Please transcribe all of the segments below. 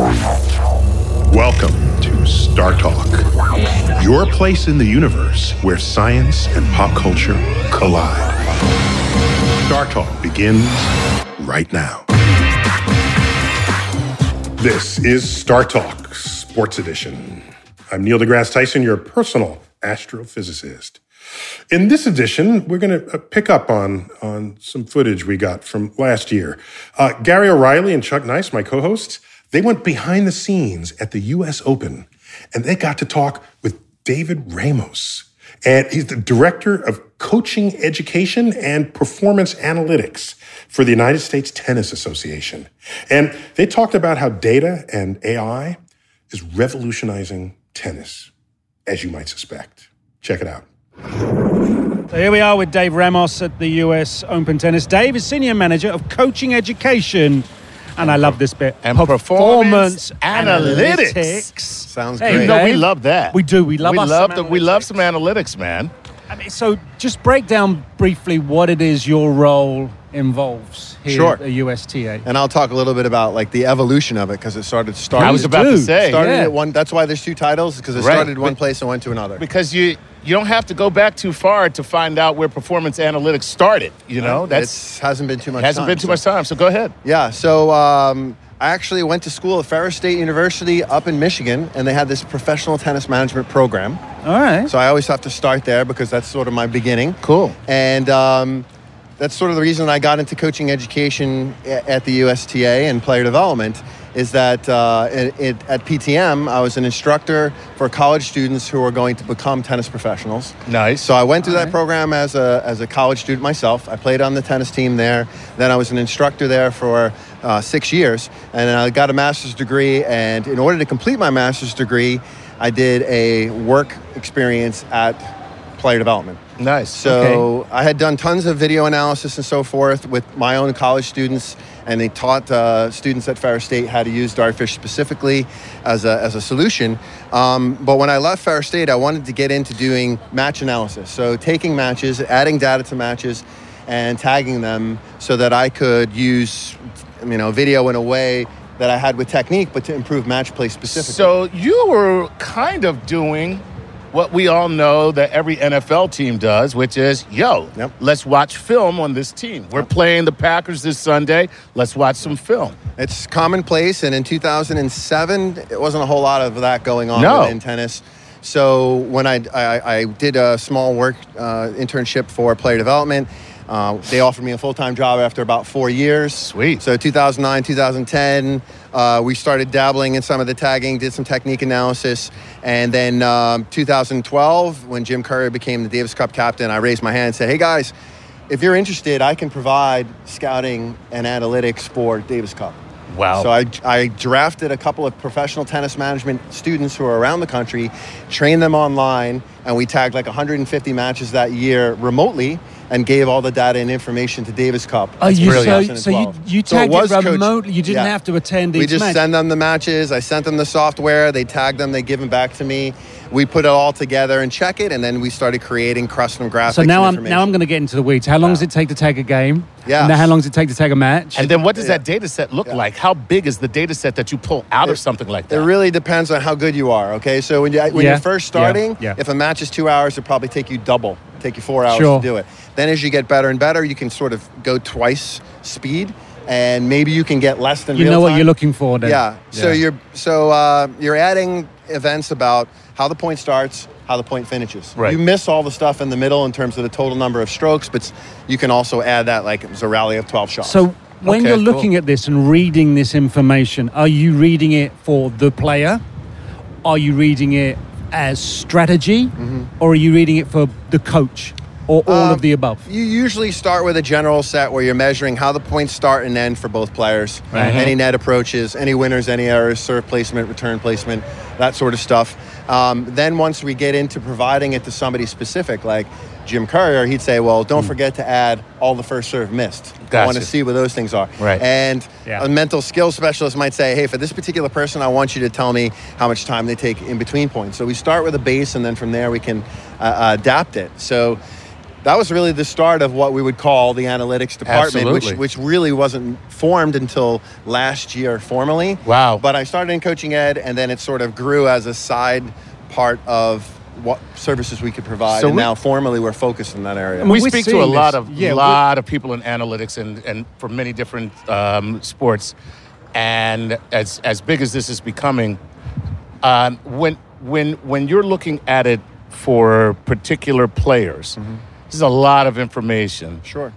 Welcome to Star Talk, your place in the universe where science and pop culture collide. Star Talk begins right now. This is Star Talk, Sports Edition. I'm Neil deGrasse Tyson, your personal astrophysicist. In this edition, we're going to pick up on, on some footage we got from last year. Uh, Gary O'Reilly and Chuck Nice, my co hosts, they went behind the scenes at the US Open and they got to talk with David Ramos. And he's the director of coaching education and performance analytics for the United States Tennis Association. And they talked about how data and AI is revolutionizing tennis, as you might suspect. Check it out. So here we are with Dave Ramos at the US Open Tennis. Dave is senior manager of coaching education. And I love this bit. And performance analytics. Sounds Hey, great. You know, we love that. We do. We love we love some the, we love analytics. some analytics, man. I mean, so just break down briefly what it is your role involves here Sure. at the USTA. and I'll talk a little bit about like the evolution of it because it started started. I was about to say started yeah. at one. That's why there's two titles because it Right. started one But- place and went to another. because you you don't have to go back too far to find out where performance analytics started. You know, that hasn't been too much. hasn't time, been too so- much time. So go ahead. Yeah. So um, I actually went to school at Ferris State University up in Michigan, and they had this professional tennis management program. All right. So I always have to start there because that's sort of my beginning. Cool. And um, that's sort of the reason I got into coaching education at the USTA and player development is that uh, it, it, at PTM, I was an instructor for college students who are going to become tennis professionals. Nice. So I went through that program as a, as a college student myself. I played on the tennis team there. Then I was an instructor there for uh, six years. And then I got a master's degree. And in order to complete my master's degree, I did a work experience at player development. Nice. So I had done tons of video analysis and so forth with my own college students, and they taught uh, students at Ferris State how to use Dartfish specifically as a, as a solution. Um, but when I left Ferris State, I wanted to get into doing match analysis. So taking matches, adding data to matches, and tagging them so that I could use, you know, video in a way that I had with technique, but to improve match play specifically. So you were kind of doing what we all know that every NFL team does, which is, yo, Yep. let's watch film on this team. We're playing the Packers this Sunday. Let's watch some film. It's commonplace, and in 2007, it wasn't a whole lot of that going on No. in tennis. So when I, I, I did a small work uh, internship for player development, uh, they offered me a full time job after about four years. Sweet. So 2009, 2010, uh, we started dabbling in some of the tagging, did some technique analysis, and then um, 2012, when Jim Courier became the Davis Cup captain, I raised my hand and said, "Hey guys, if you're interested, I can provide scouting and analytics for Davis Cup." Wow. So I, I drafted a couple of professional tennis management students who are around the country, trained them online, and we tagged like 150 matches that year remotely and gave all the data and information to Davis Cup. Oh, That's you brilliant. so, so you 2012. you So it tagged was it coach- remotely. You didn't yeah. have to attend each We just match. send them the matches. I sent them the software. They tagged them. They give them back to me. We put it all together and check it, and then we started creating custom graphics. so now and I'm now I'm going to get into the weeds. How long does it take to tag a game? Yeah. And how long does it take to tag a match? And then what does that data set look like? How big is the data set that you pull out of something like that? It really depends on how good you are. Okay, so when you when Yeah. you're first starting, Yeah. if a match is two hours, it'll probably take you double, take you four hours Sure. to do it. Then as you get better and better, you can sort of go twice speed, and maybe you can get less than you know what time. you're looking for then. Yeah. So Yeah. you're so uh, you're adding events about how the point starts, how the point finishes. Right. You miss all the stuff in the middle in terms of the total number of strokes, but you can also add that like it was a rally of 12 shots. So when Okay, you're cool. looking at this and reading this information, are you reading it for the player? Are you reading it as strategy, Mm-hmm. or are you reading it for the coach, or all Um, of the above? You usually start with a general set where you're measuring how the points start and end for both players. Right. Any net approaches, any winners, any errors, serve placement, return placement, that sort of stuff. Um, then once we get into providing it to somebody specific, like Jim Courier, he'd say, "Well, don't forget to add all the first serve missed. I want to see what those things are." Right. And Yeah. a mental skills specialist might say, "Hey, for this particular person, I want you to tell me how much time they take in between points." So we start with a base, and then from there we can uh, adapt it. So that was really the start of what we would call the analytics department, Absolutely. which which really wasn't formed until last year formally. Wow. But I started in coaching ed, and then it sort of grew as a side part of what services we could provide. So and we- now formally we're focused in that area. And we we're speak to a lot of Yeah, lot of people in analytics and, and from many different um, sports, and as as big as this is becoming, um, when when when you're looking at it for particular players, this is a lot of information. Sure.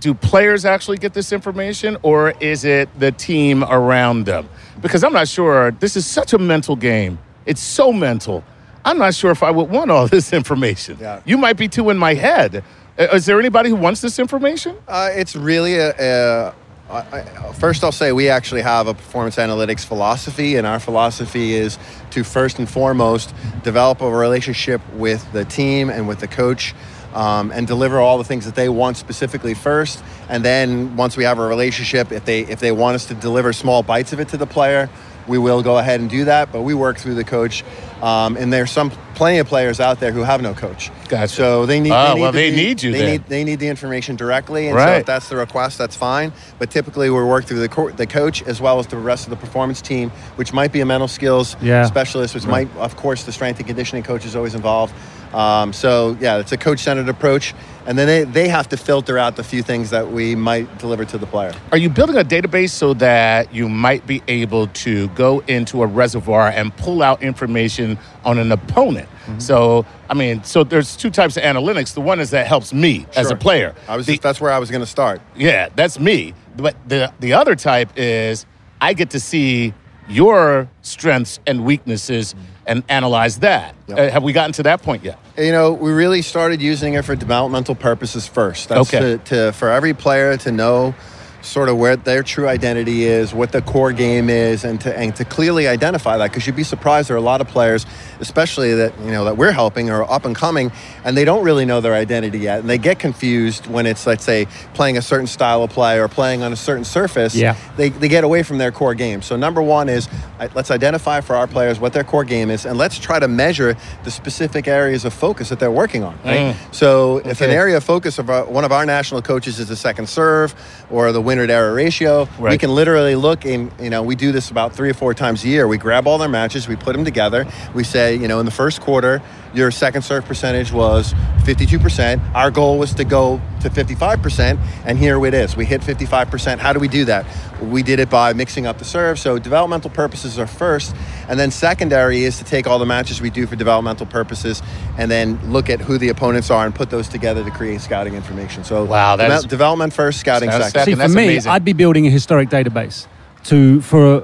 Do players actually get this information, or is it the team around them? Because I'm not sure. This is such a mental game. It's so mental. I'm not sure if I would want all this information. Yeah. You might be too in my head. Uh, Is there anybody who wants this information? Uh, it's really a. a I- I- First, I'll say we actually have a performance analytics philosophy, and our philosophy is to first and foremost develop a relationship with the team and with the coach, um, and deliver all the things that they want specifically first. And then, once we have a relationship, if they if they want us to deliver small bites of it to the player, we will go ahead and do that. But we work through the coach, um, and there's some plenty of players out there who have no coach. Gotcha. So they need. Oh, they need well, they be- need you They then. need they need the information directly, and so if that's the request, that's fine. But typically, we work through the co- the coach as well as the rest of the performance team, which might be a mental skills Yeah. specialist, which might, of course, the strength and conditioning coach is always involved. Um, so yeah, it's a coach centered approach, and then they, they have to filter out the few things that we might deliver to the player. Are you building a database so that you might be able to go into a reservoir and pull out information on an opponent? Mm-hmm. So, I mean, so there's two types of analytics. The one is that helps me as a player. I was The- just, that's where I was going to start. Yeah, that's me. But the the other type is I get to see your strengths and weaknesses and analyze that. Yep. Uh, have we gotten to that point yet? You know, we really started using it for developmental purposes first. That's Okay. to, to for every player to know sort of where their true identity is, what the core game is, and to and to clearly identify that. Because you'd be surprised there are a lot of players, especially that you know that we're helping or up and coming, and they don't really know their identity yet, and they get confused when it's let's say playing a certain style of play or playing on a certain surface. Yeah. They, they get away from their core game. So number one is let's identify for our players what their core game is, and let's try to measure the specific areas of focus that they're working on. Right. Mm. So if an area of focus of our, one of our national coaches is the second serve or the winner to error ratio, we can literally look and you know we do this about three or four times a year. We grab all their matches, we put them together. We say you know in the first quarter your second serve percentage was 52%. Our goal was to go to 55%, and here it is. We hit 55%. How do we do that? We did it by mixing up the serve. So developmental purposes are first, and then secondary is to take all the matches we do for developmental purposes and then look at who the opponents are and put those together to create scouting information. So Wow, that deve- is- development first, scouting Sounds second. second. See, for That's me, amazing. I'd be building a historic database to for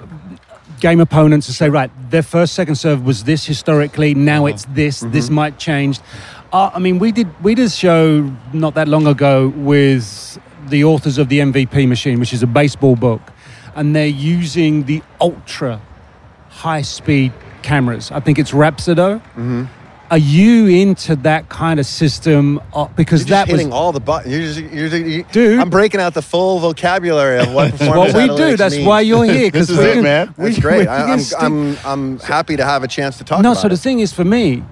game opponents to say, right, their first second serve was this historically. Now Uh-huh. it's this. Mm-hmm. This might change. Uh, I mean, we did we did a show not that long ago with the authors of the MVP Machine, which is a baseball book, and they're using the ultra high speed cameras. I think it's Rapsodo. Mm-hmm. Are you into that kind of system? Uh, because You're just that was hitting all the buttons. You're just, you're just- you- Dude. I'm breaking out the full vocabulary of what performance what we do. That's means. why you're here. 'cause This is we it, can- man. we- That's great. I, can I'm, I'm, I'm happy to have a chance to talk no, about so the it. thing is for me,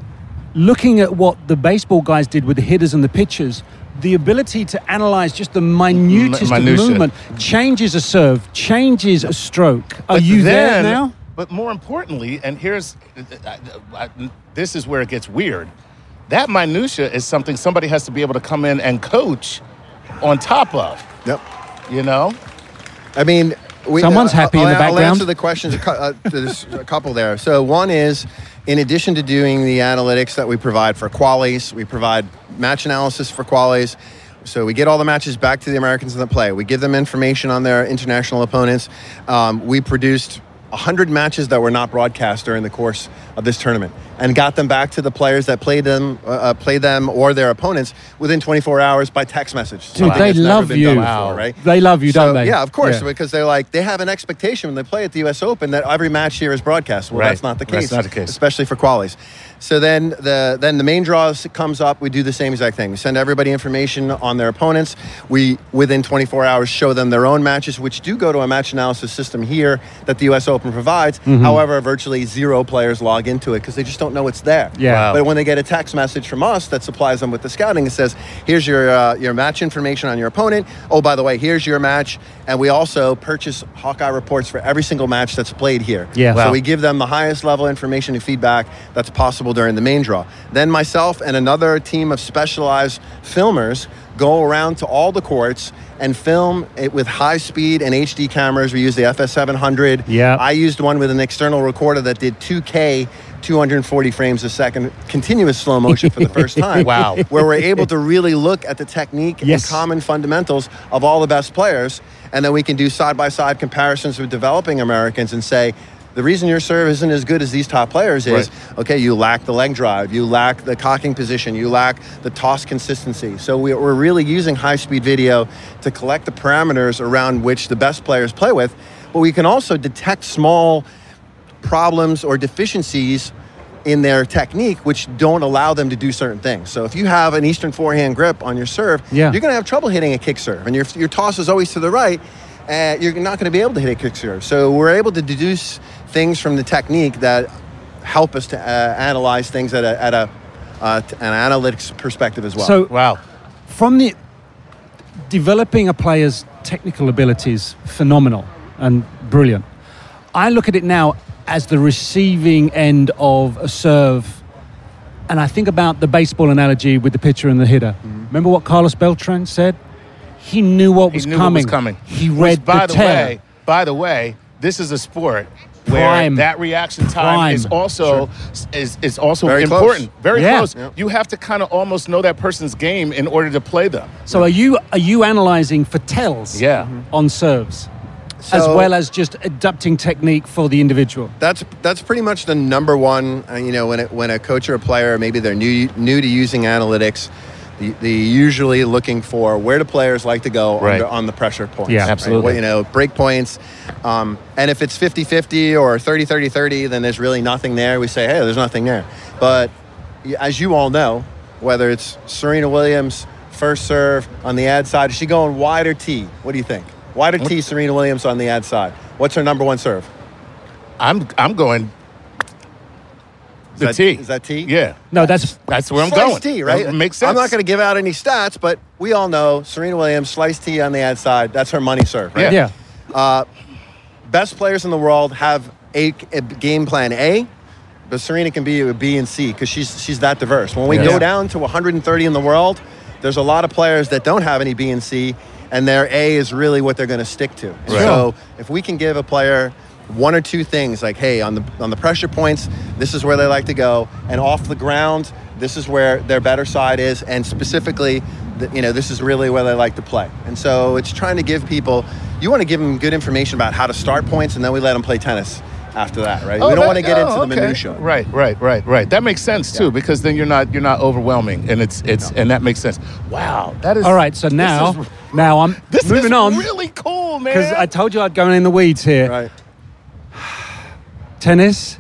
looking at what the baseball guys did with the hitters and the pitchers, the ability to analyze just the minutest of minutia. movement changes a serve, changes a stroke. Are But you there now? But more importantly, and here's I- I- this is where it gets weird. That minutia is something somebody has to be able to come in and coach on top of. Yep. You know, I mean, we, Someone's happy in I'll, the I'll answer the questions. Uh, there's a couple there. So one is, in addition to doing the analytics that we provide for qualies, we provide match analysis for qualies. So we get all the matches back to the Americans in the play. We give them information on their international opponents. Um, we produced 100 matches that were not broadcast during the course of this tournament and got them back to the players that played them, uh, uh, played them or their opponents within 24 hours by text message. Dude, they love you. Wow. before, right? They love you, So, don't they? Yeah, of course, Yeah. because they're like they have an expectation when they play at the U.S. Open that every match here is broadcast. Well, Right. that's not the case. That's case. not the case. especially for qualies. So then the then the main draws comes up. We do the same exact thing. We send everybody information on their opponents. We within 24 hours show them their own matches, which do go to a match analysis system here that the U.S. Open provides. Mm-hmm. However, virtually zero players log into it because they just don't don't know it's there. Yeah. Wow. But when they get a text message from us that supplies them with the scouting, it says, "Here's your uh, your match information on your opponent. Oh, by the way, here's your match." And we also purchase Hawkeye reports for every single match that's played here. Yeah. So we give them the highest level information and feedback that's possible during the main draw. Then myself and another team of specialized filmers go around to all the courts and film it with high speed and HD cameras. We use the FS700. Yeah. I used one with an external recorder that did 2K 240 frames a second continuous slow motion for the first time. Wow. Where we're able to really look at the technique Yes. and common fundamentals of all the best players and then we can do side by side comparisons with developing Americans and say the reason your serve isn't as good as these top players is Right. okay, you lack the leg drive, you lack the cocking position, you lack the toss consistency. So we, we're really using high speed video to collect the parameters around which the best players play with, but we can also detect small problems or deficiencies in their technique which don't allow them to do certain things. So if you have an Eastern forehand grip on your serve, Yeah. you're going to have trouble hitting a kick serve, and your, your toss is always to the right. Uh, you're not going to be able to hit a kick serve. So we're able to deduce things from the technique that help us to uh, analyze things at a, at a uh, an analytics perspective as well. So Wow. from the developing a player's technical abilities phenomenal and brilliant i look at it now as the receiving end of a serve and i think about the baseball analogy with the pitcher and the hitter mm-hmm. remember what carlos beltran said he knew what He was knew coming what was coming. he Which, read by the, the, way, by the way, this is a sport where Prime. that reaction time Prime. is also is, is also Very close. important. Very Yeah. close. Yeah. You have to kind of almost know that person's game in order to play them. so are you are you analyzing for tells Yeah. on serves as well as just adapting technique for the individual That's that's pretty much the number one. Uh, you know, when it, when a coach or a player maybe they're new new to using analytics, the, the usually looking for where do players like to go Right. on, the, on the pressure points. Yeah, right? absolutely. Well, you know, break points. Um, and if it's 50-50 or 30-30-30, then there's really nothing there. We say, hey, there's nothing there. But as you all know, whether it's Serena Williams first serve on the ad side, is she going wide or T? What do you think? Wide or T, Serena Williams on the ad side. What's her number one serve? I'm I'm going Is the that, T. Is that T? Yeah. no that's That's where I'm going. Slice going. T, right? That makes sense. I'm not going to give out any stats, but we all know Serena Williams, slice T on the ad side. That's her money serve, right? Yeah. yeah Best players in the world have a, a game plan A, but Serena can be a B and C because she's she's that diverse. When we Yeah. go down to 130 in the world, there's a lot of players that don't have any B and C, and their A is really what they're going to stick to. Right. So if we can give a player one or two things like, hey, on the on the pressure points, this is where they like to go, and off the ground, this is where their better side is, and specifically, the, you know, this is really where they like to play. And so it's trying to give people, you want to give them good information about how to start points, and then we let them play tennis after that, right? Oh, we don't that- want to get oh, into the oh, okay. minutia. Right, right, right, right. That makes sense too Yeah. because then you're not you're not overwhelming and it's it's and that makes sense. Wow, that is all right so now is- now i'm this moving is on really cool, man. because I told you I'd go in the weeds here. Right. Tennis,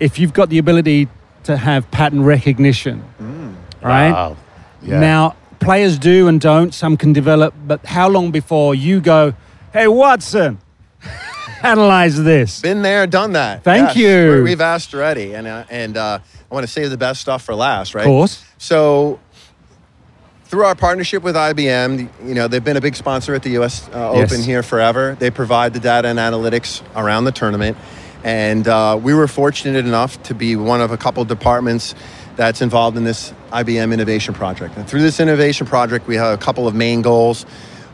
if you've got the ability to have pattern recognition, mm. right? Wow. Yeah. Now, players do and don't, some can develop, but how long before you go, hey, Watson, analyze this? Been there, done that. Thank you. We're- We've asked already, and uh, and uh, I want to save the best stuff for last, right? Of course. So, through our partnership with IBM, you know they've been a big sponsor at the U.S. Uh, Yes. Open here forever. They provide the data and analytics around the tournament, and uh, we were fortunate enough to be one of a couple departments that's involved in this IBM innovation project. And through this innovation project, we have a couple of main goals.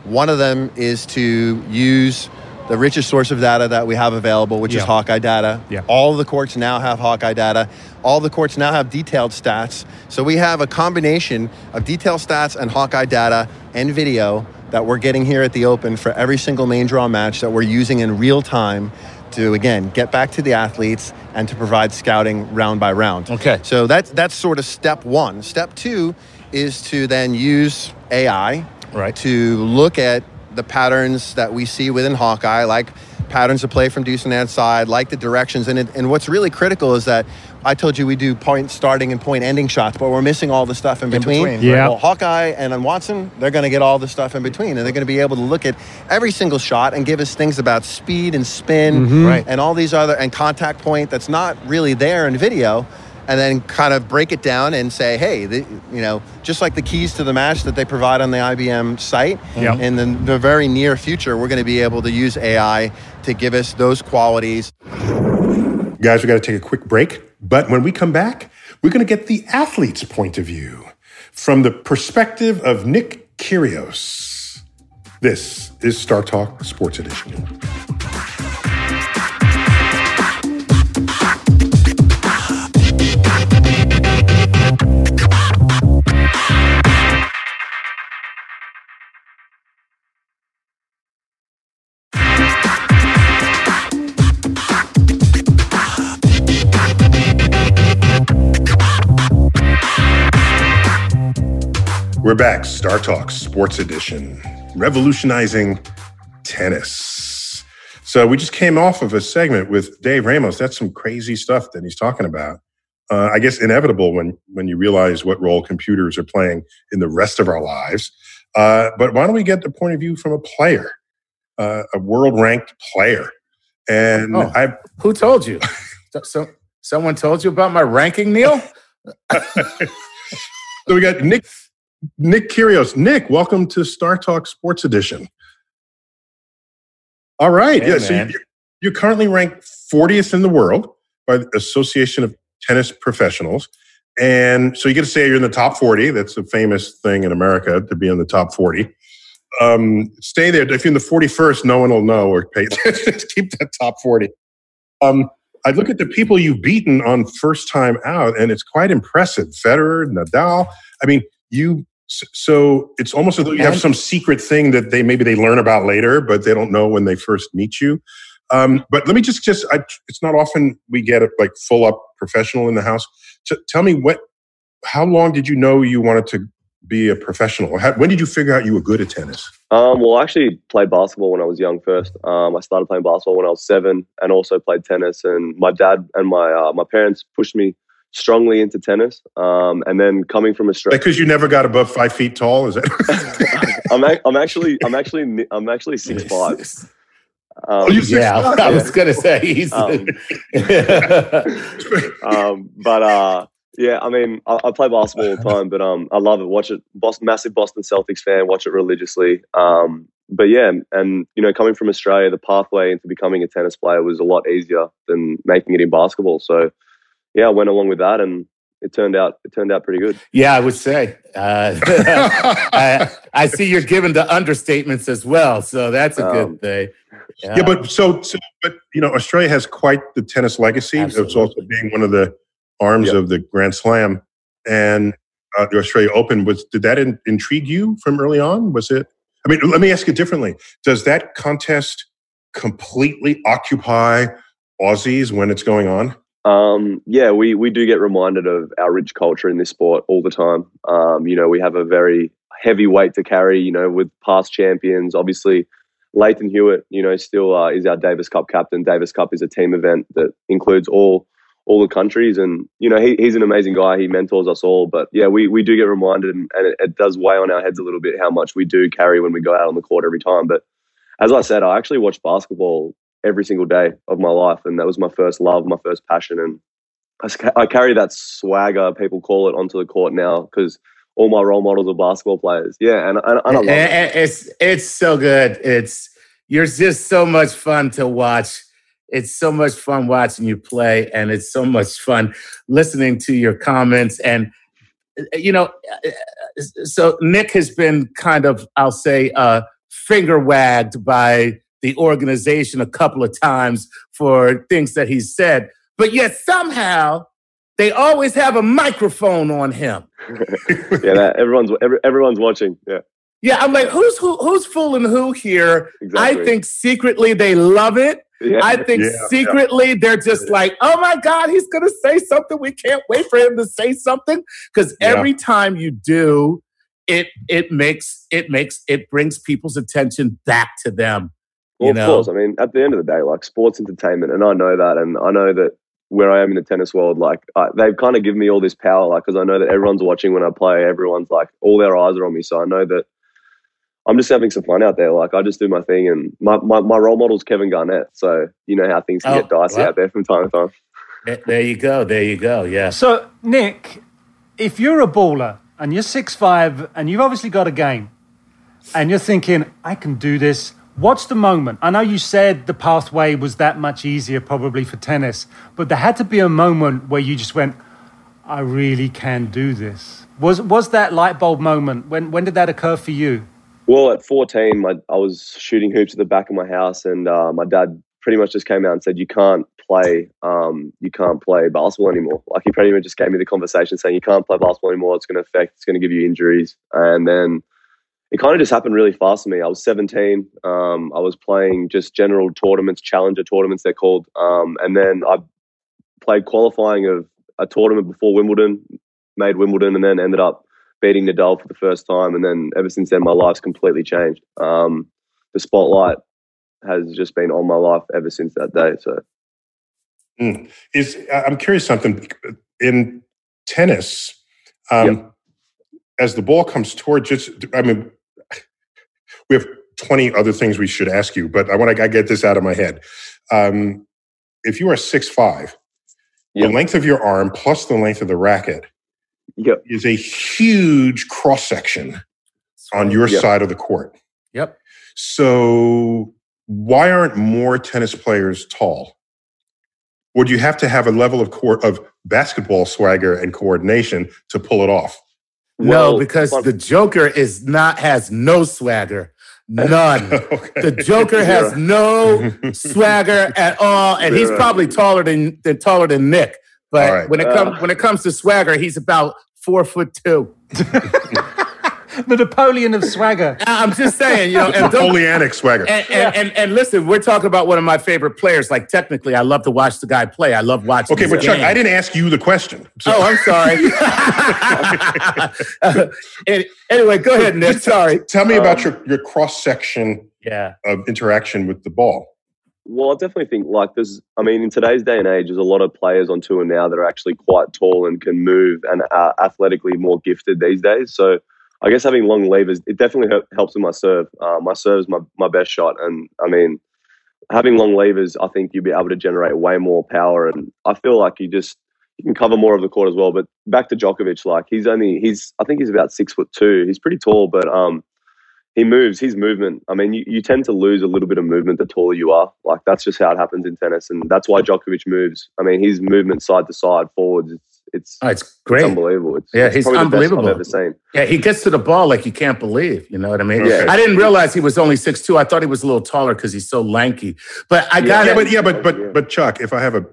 One of them is to use the richest source of data that we have available, which is Hawkeye data. Yeah. All the courts now have Hawkeye data. All the courts now have detailed stats. So we have a combination of detailed stats and Hawkeye data and video that we're getting here at the Open for every single main draw match that we're using in real time to again get back to the athletes and to provide scouting round by round. Okay. So that's that's sort of step one. Step two is to then use AI Right. to look at the patterns that we see within Hawkeye, like patterns of play from deuce and ad side, like the directions. And, it, and what's really critical is that I told you we do point starting and point ending shots, but we're missing all the stuff in between. between, Yeah. Well, Hawkeye and on Watson, they're going to get all the stuff in between, and they're going to be able to look at every single shot and give us things about speed and spin, Right. and all these other and contact point that's not really there in video. And then kind of break it down and say, hey, the, you know, just like the keys to the match that they provide on the IBM site, Yep. in the, the very near future, we're going to be able to use AI to give us those qualities. Guys, we got to take a quick break. But when we come back, we're going to get the athlete's point of view from the perspective of Nick Kyrgios. This is Star Talk Sports Edition. We're back, Star Talk Sports Edition, revolutionizing tennis. So we just came off of a segment with Dave Ramos. That's some crazy stuff that he's talking about. Uh, I guess inevitable when when you realize what role computers are playing in the rest of our lives. Uh, but why don't we get the point of view from a player, uh, a world ranked player? And Oh. I Who told you? so, so- someone told you about my ranking, Neil? So we got Nick Nick Kyrgios. Nick, welcome to Star Talk Sports Edition. All right. Hey, yeah. So man. you're, you're currently ranked 40th in the world by the Association of Tennis Professionals. And so you get to say you're in the top 40. That's a famous thing in America to be in the top 40. Um, stay there. If you're in the 41st, no one will know or pay. Keep that top 40. Um, I look at the people you've beaten on first time out, and it's quite impressive. Federer, Nadal. I mean, you. So it's almost as though you have some secret thing that they maybe they learn about later, but they don't know when they first meet you. Um, but let me just just I, it's not often we get a like full up professional in the house. T- tell me what, how long did you know you wanted to be a professional? How, when did you figure out you were good at tennis? Um, well, I actually played basketball when I was young first. Um, I started playing basketball when I was seven and also played tennis. And my dad and my uh, my parents pushed me strongly into tennis. Um, and then coming from Australia, Because you never got above five feet tall, is it? I'm, ac- I'm actually I'm actually I'm actually six five. Um, Oh, you six yeah, five? I was gonna say he's. Um, um, but uh, yeah, I mean, I, I play basketball all the time, but um, I love it. Watch it. Boston, massive Boston Celtics fan. Watch it religiously. Um, but yeah, and you know, coming from Australia, the pathway into becoming a tennis player was a lot easier than making it in basketball. So yeah, I went along with that, and it turned out it turned out pretty good. yeah, I would say. Uh, I, I see you're given the understatements as well, so that's a Um, good thing. yeah, but so, so, but you know, Australia has quite the tennis legacy. It's also being one of the arms Yep. of the Grand Slam, and uh, the Australia Open was. Did that in, intrigue you from early on? Was it? I mean, let me ask it differently. Does that contest completely occupy Aussies when it's going on? Um, yeah, we, we do get reminded of our rich culture in this sport all the time. Um, you know, we have a very heavy weight to carry, you know, with past champions. Obviously, Lleyton Hewitt, you know, still uh, is our Davis Cup captain. Davis Cup is a team event that includes all all the countries. And, you know, he, he's an amazing guy. He mentors us all. But yeah, we, we do get reminded and, and it, it does weigh on our heads a little bit how much we do carry when we go out on the court every time. But as I said, I actually watch basketball every single day of my life. And that was my first love, my first passion. And I carry that swagger, people call it, onto the court now because all my role models are basketball players. Yeah. And, and, and I love it. it's it's so good. It's you're just so much fun to watch. It's so much fun watching you play, and it's so much fun listening to your comments. And uh, you know, uh, so Nick has been kind of, I'll say, uh, finger wagged by the organization a couple of times for things that he said, but yet somehow they always have a microphone on him. yeah, that, everyone's every, everyone's watching. Yeah, Yeah, I'm like, who's who, who's fooling who here? exactly. I think secretly they love it. yeah. I think Yeah, yeah. secretly they're just like, oh my God, he's gonna say something. We can't wait for him to say something. Because Yeah. every time you do, it it makes it makes it brings people's attention back to them. Well, you of course. I mean, at the end of the day, like sports entertainment, and I know that, and I know that where I am in the tennis world, like I, they've kind of given me all this power, like because I know that everyone's watching when I play. Everyone's like, all their eyes are on me, so I know that I'm just having some fun out there. Like I just do my thing, and my my, my role model is Kevin Garnett, so you know how things can Oh, get dicey wow. out there from time to time. There you go. There you go. Yeah. So, Nick, if you're a baller and you're six five and you've obviously got a game and you're thinking, I can do this, what's the moment? I know you said the pathway was that much easier probably for tennis, but there had to be a moment where you just went, I really can do this. Was was that light bulb moment? When when did that occur for you? Well, at 14, my, I was shooting hoops at the back of my house, and uh, my dad pretty much just came out and said, "You can't play, um, you can't play basketball anymore." Like he pretty much just gave me the conversation saying, "You can't play basketball anymore. It's going to affect. It's going to give you injuries." And then it kind of just happened really fast for me. I was 17. Um, I was playing just general tournaments, challenger tournaments, they're called. Um, and then I played qualifying of a tournament before Wimbledon, made Wimbledon, and then ended up beating Nadal for the first time. And then ever since then, my life's completely changed. Um, the spotlight has just been on my life ever since that day. So, mm. is I'm curious something in tennis. Um, yep. As the ball comes toward, just I mean, we have 20 other things we should ask you, but I want to get this out of my head. Um, if you are six five, yep. the length of your arm plus the length of the racket yep. is a huge cross section on your yep. side of the court. Yep. So why aren't more tennis players tall? Would you have to have a level of court of basketball swagger and coordination to pull it off? Well, no, because the Joker is not has no swagger. None. okay. The Joker has no swagger at all, and he's probably taller than, than taller than Nick. But right. when it comes uh, when it comes to swagger, he's about four foot two. The Napoleon of swagger. I'm just saying, you know, and Napoleonic swagger. And, and, and, and, listen, we're talking about one of my favorite players. Like technically, I love to watch the guy play. I love watching. Okay, but game. Chuck, I didn't ask you the question. So. Oh, I'm sorry. anyway, go ahead, Nick. Sorry. Tell me about um, your your cross section. Yeah. Of interaction with the ball. Well, I definitely think like there's, I mean, in today's day and age, there's a lot of players on tour now that are actually quite tall and can move and are athletically more gifted these days. So I guess having long levers, it definitely helps with my serve. Uh, my serve is my, my best shot. And I mean, having long levers, I think you'll be able to generate way more power. And I feel like you just, you can cover more of the court as well. But back to Djokovic, like he's only, he's, I think he's about six foot two. He's pretty tall, but, um, he moves his movement. I mean, you, you tend to lose a little bit of movement the taller you are. Like that's just how it happens in tennis, and that's why Djokovic moves. I mean, his movement side to side, forwards, it's it's oh, it's great, it's unbelievable. It's, yeah, it's he's unbelievable. I've ever seen. Yeah, he gets to the ball like you can't believe. You know what I mean? Yeah. I didn't realize he was only six two. I thought he was a little taller because he's so lanky. But I got yeah, it. but yeah, but but but Chuck, if I have a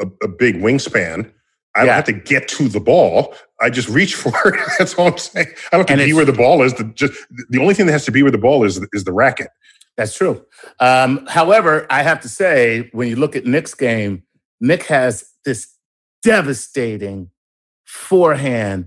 a, a big wingspan, I don't yeah. have to get to the ball. I just reach for it. That's all I'm saying. I don't have to be where the ball is. The, just the only thing that has to be where the ball is is the racket. That's true. Um, however, I have to say, when you look at Nick's game, Nick has this devastating forehand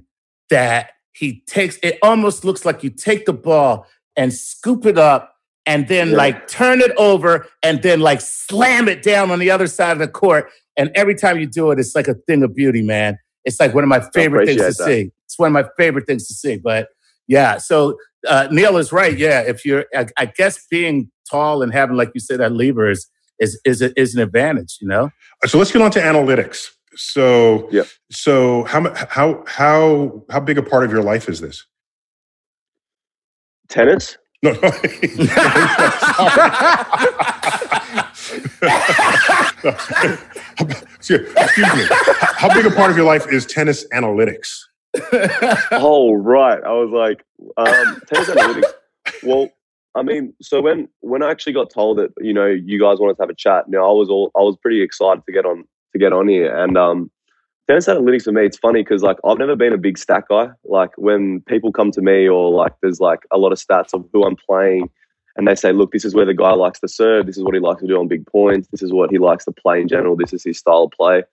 that he takes. It almost looks like you take the ball and scoop it up and then yeah. like turn it over and then like slam it down on the other side of the court and every time you do it, it's like a thing of beauty, man. It's like one of my favorite things to that. see. It's one of my favorite things to see. But yeah, so uh, Neil is right. Yeah, if you're, I, I, guess being tall and having, like you said, that lever is is is, a, is an advantage. You know. So let's get on to analytics. So yeah. So how how how how big a part of your life is this? Tennis. No. no. Excuse me. How big a part of your life is tennis analytics? oh right, I was like, um, tennis analytics. Well, I mean, so when when I actually got told that you know you guys wanted to have a chat, now I was all I was pretty excited to get on to get on here, and um, tennis analytics for me, it's funny because like I've never been a big stat guy. Like when people come to me or like there's like a lot of stats of who I'm playing and they say, look, this is where the guy likes to serve. This is what he likes to do on big points. This is what he likes to play in general. This is his style of play.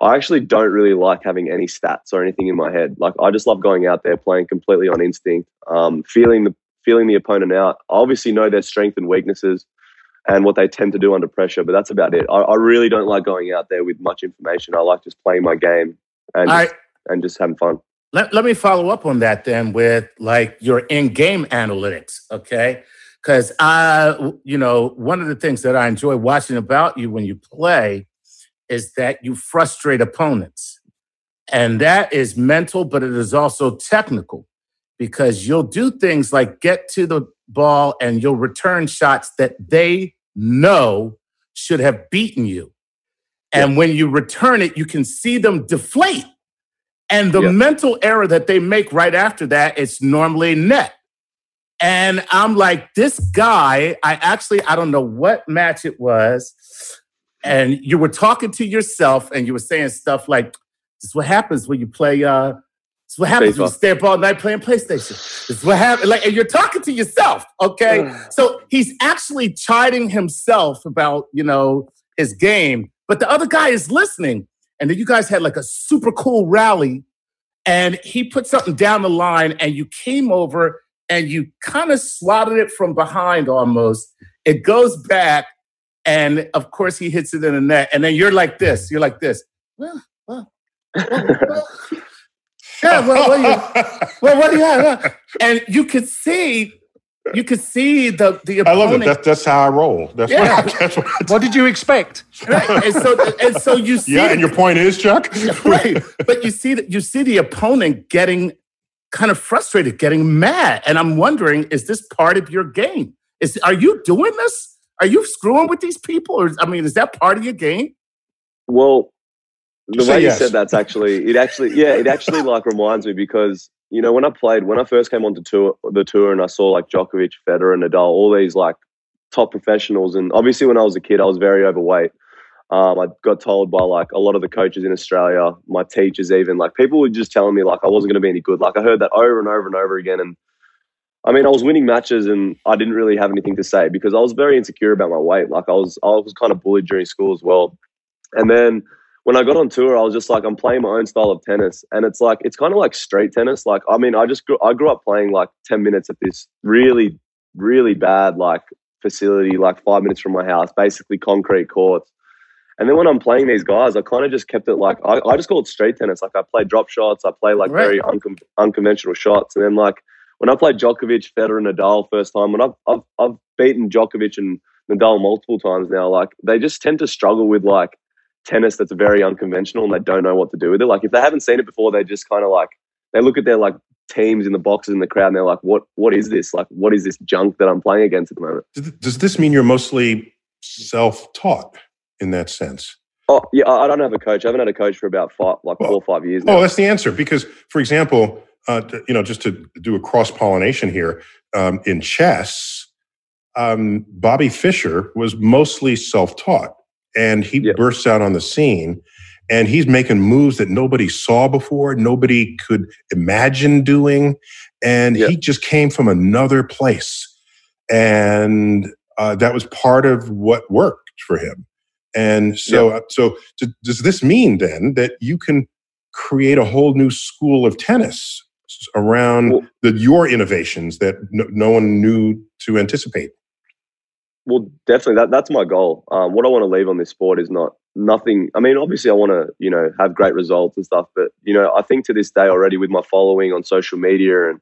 I actually don't really like having any stats or anything in my head. Like I just love going out there playing completely on instinct, um, feeling the feeling the opponent out. I obviously know their strengths and weaknesses and what they tend to do under pressure, but that's about it. I, I really don't like going out there with much information. I like just playing my game and just, and just having fun. Let, let me follow up on that then with like your in-game analytics, okay? because I, you know, one of the things that I enjoy watching about you when you play is that you frustrate opponents. And that is mental, but it is also technical because you'll do things like get to the ball and you'll return shots that they know should have beaten you. And yeah. when you return it, you can see them deflate. And the yeah. mental error that they make right after that, it's normally net. And I'm like, this guy, I actually, I don't know what match it was. And you were talking to yourself and you were saying stuff like, this is what happens when you play, uh, is what happens when you stay up all night playing PlayStation. It's what happens. Like, and you're talking to yourself, okay? so he's actually chiding himself about, you know, his game, but the other guy is listening. And then you guys had like a super cool rally and he put something down the line and you came over and you kind of swatted it from behind almost. It goes back, and of course he hits it in the net, and then you're like this. You're like this. Well, well, well, yeah, well, what do you, well, what do you have? And you could see you could see the the opponent. I love it. That's, that's how I roll. That's yeah. what, that's what, what did you expect? Right. And so and so you see. Yeah, and your point is, Chuck. right. But you see that you see the opponent getting kind of frustrated, getting mad. And I'm wondering, is this part of your game? Is are you doing this? Are you screwing with these people? Or I mean, is that part of your game? Well, the way yes. you said that's actually it actually yeah, it actually like reminds me because you know when I played when I first came onto tour the tour and I saw like Djokovic, Federer, Nadal, all these like top professionals, and obviously when I was a kid I was very overweight. Um, I got told by like a lot of the coaches in Australia, my teachers, even like people were just telling me like I wasn't going to be any good. Like I heard that over and over and over again. And I mean, I was winning matches and I didn't really have anything to say because I was very insecure about my weight. Like I was, I was kind of bullied during school as well. And then when I got on tour, I was just like, I'm playing my own style of tennis, and it's like it's kind of like straight tennis. Like I mean, I just grew, I grew up playing like ten minutes at this really, really bad like facility, like five minutes from my house, basically concrete courts and then when I'm playing these guys, I kind of just kept it like I, I just call it straight tennis. Like I play drop shots, I play like right. very uncon- unconventional shots, and then like when I played Djokovic, Federer, and Nadal first time, when I've, I've I've beaten Djokovic and Nadal multiple times now, like they just tend to struggle with like tennis that's very unconventional and they don't know what to do with it. Like if they haven't seen it before, they just kind of like they look at their like teams in the boxes in the crowd and they're like, what what is this? Like what is this junk that I'm playing against at the moment? Does this mean you're mostly self taught? in that sense? Oh yeah, I don't have a coach. I haven't had a coach for about five, like well, four or five years. Now. Oh, that's the answer. Because, for example, uh, you know, just to do a cross pollination here, um, in chess, um, Bobby Fischer was mostly self taught, and he yep. bursts out on the scene, and he's making moves that nobody saw before, nobody could imagine doing, and yep. he just came from another place, and uh, that was part of what worked for him. And so, uh, so does this mean then that you can create a whole new school of tennis around well, the, your innovations that no, no, one knew to anticipate? Well, definitely. That, that's my goal. Um, what I want to leave on this sport is not nothing. I mean, obviously, I want to you know have great results and stuff, but you know, I think to this day already with my following on social media and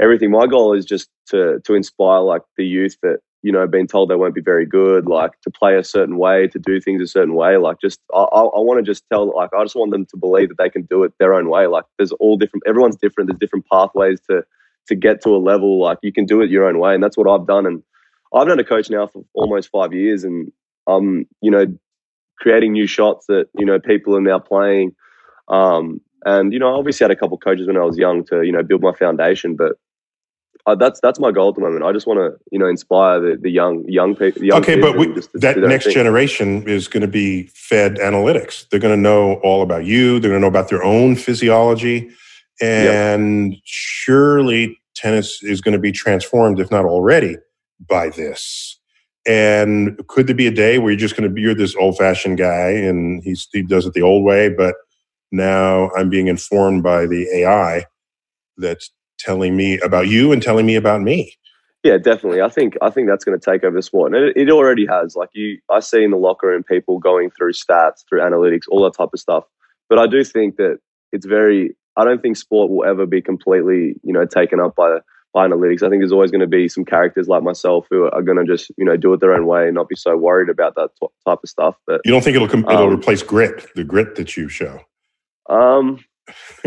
everything, my goal is just to to inspire like the youth that you know, being told they won't be very good, like to play a certain way, to do things a certain way. Like, just I, I want to just tell, like, I just want them to believe that they can do it their own way. Like, there's all different, everyone's different. There's different pathways to to get to a level. Like, you can do it your own way, and that's what I've done. And I've been a coach now for almost five years, and I'm, you know, creating new shots that you know people are now playing. Um, and you know, I obviously had a couple of coaches when I was young to you know build my foundation, but uh, that's that's my goal at the moment. I just want to you know inspire the, the young young people. Okay, but we, that next thing. generation is going to be fed analytics. They're going to know all about you. They're going to know about their own physiology, and yep. surely tennis is going to be transformed, if not already, by this. And could there be a day where you're just going to be you're this old fashioned guy and he does it the old way, but now I'm being informed by the AI that's telling me about you and telling me about me. Yeah, definitely. I think I think that's going to take over the sport, and it, it, already has. Like you, I see in the locker room people going through stats, through analytics, all that type of stuff. But I do think that it's very. I don't think sport will ever be completely, you know, taken up by analytics. I think there's always going to be some characters like myself who are going to just you know do it their own way and not be so worried about that t- type of stuff. But You don't think it'll com- it'll Um, replace grit, the grit that you show? um,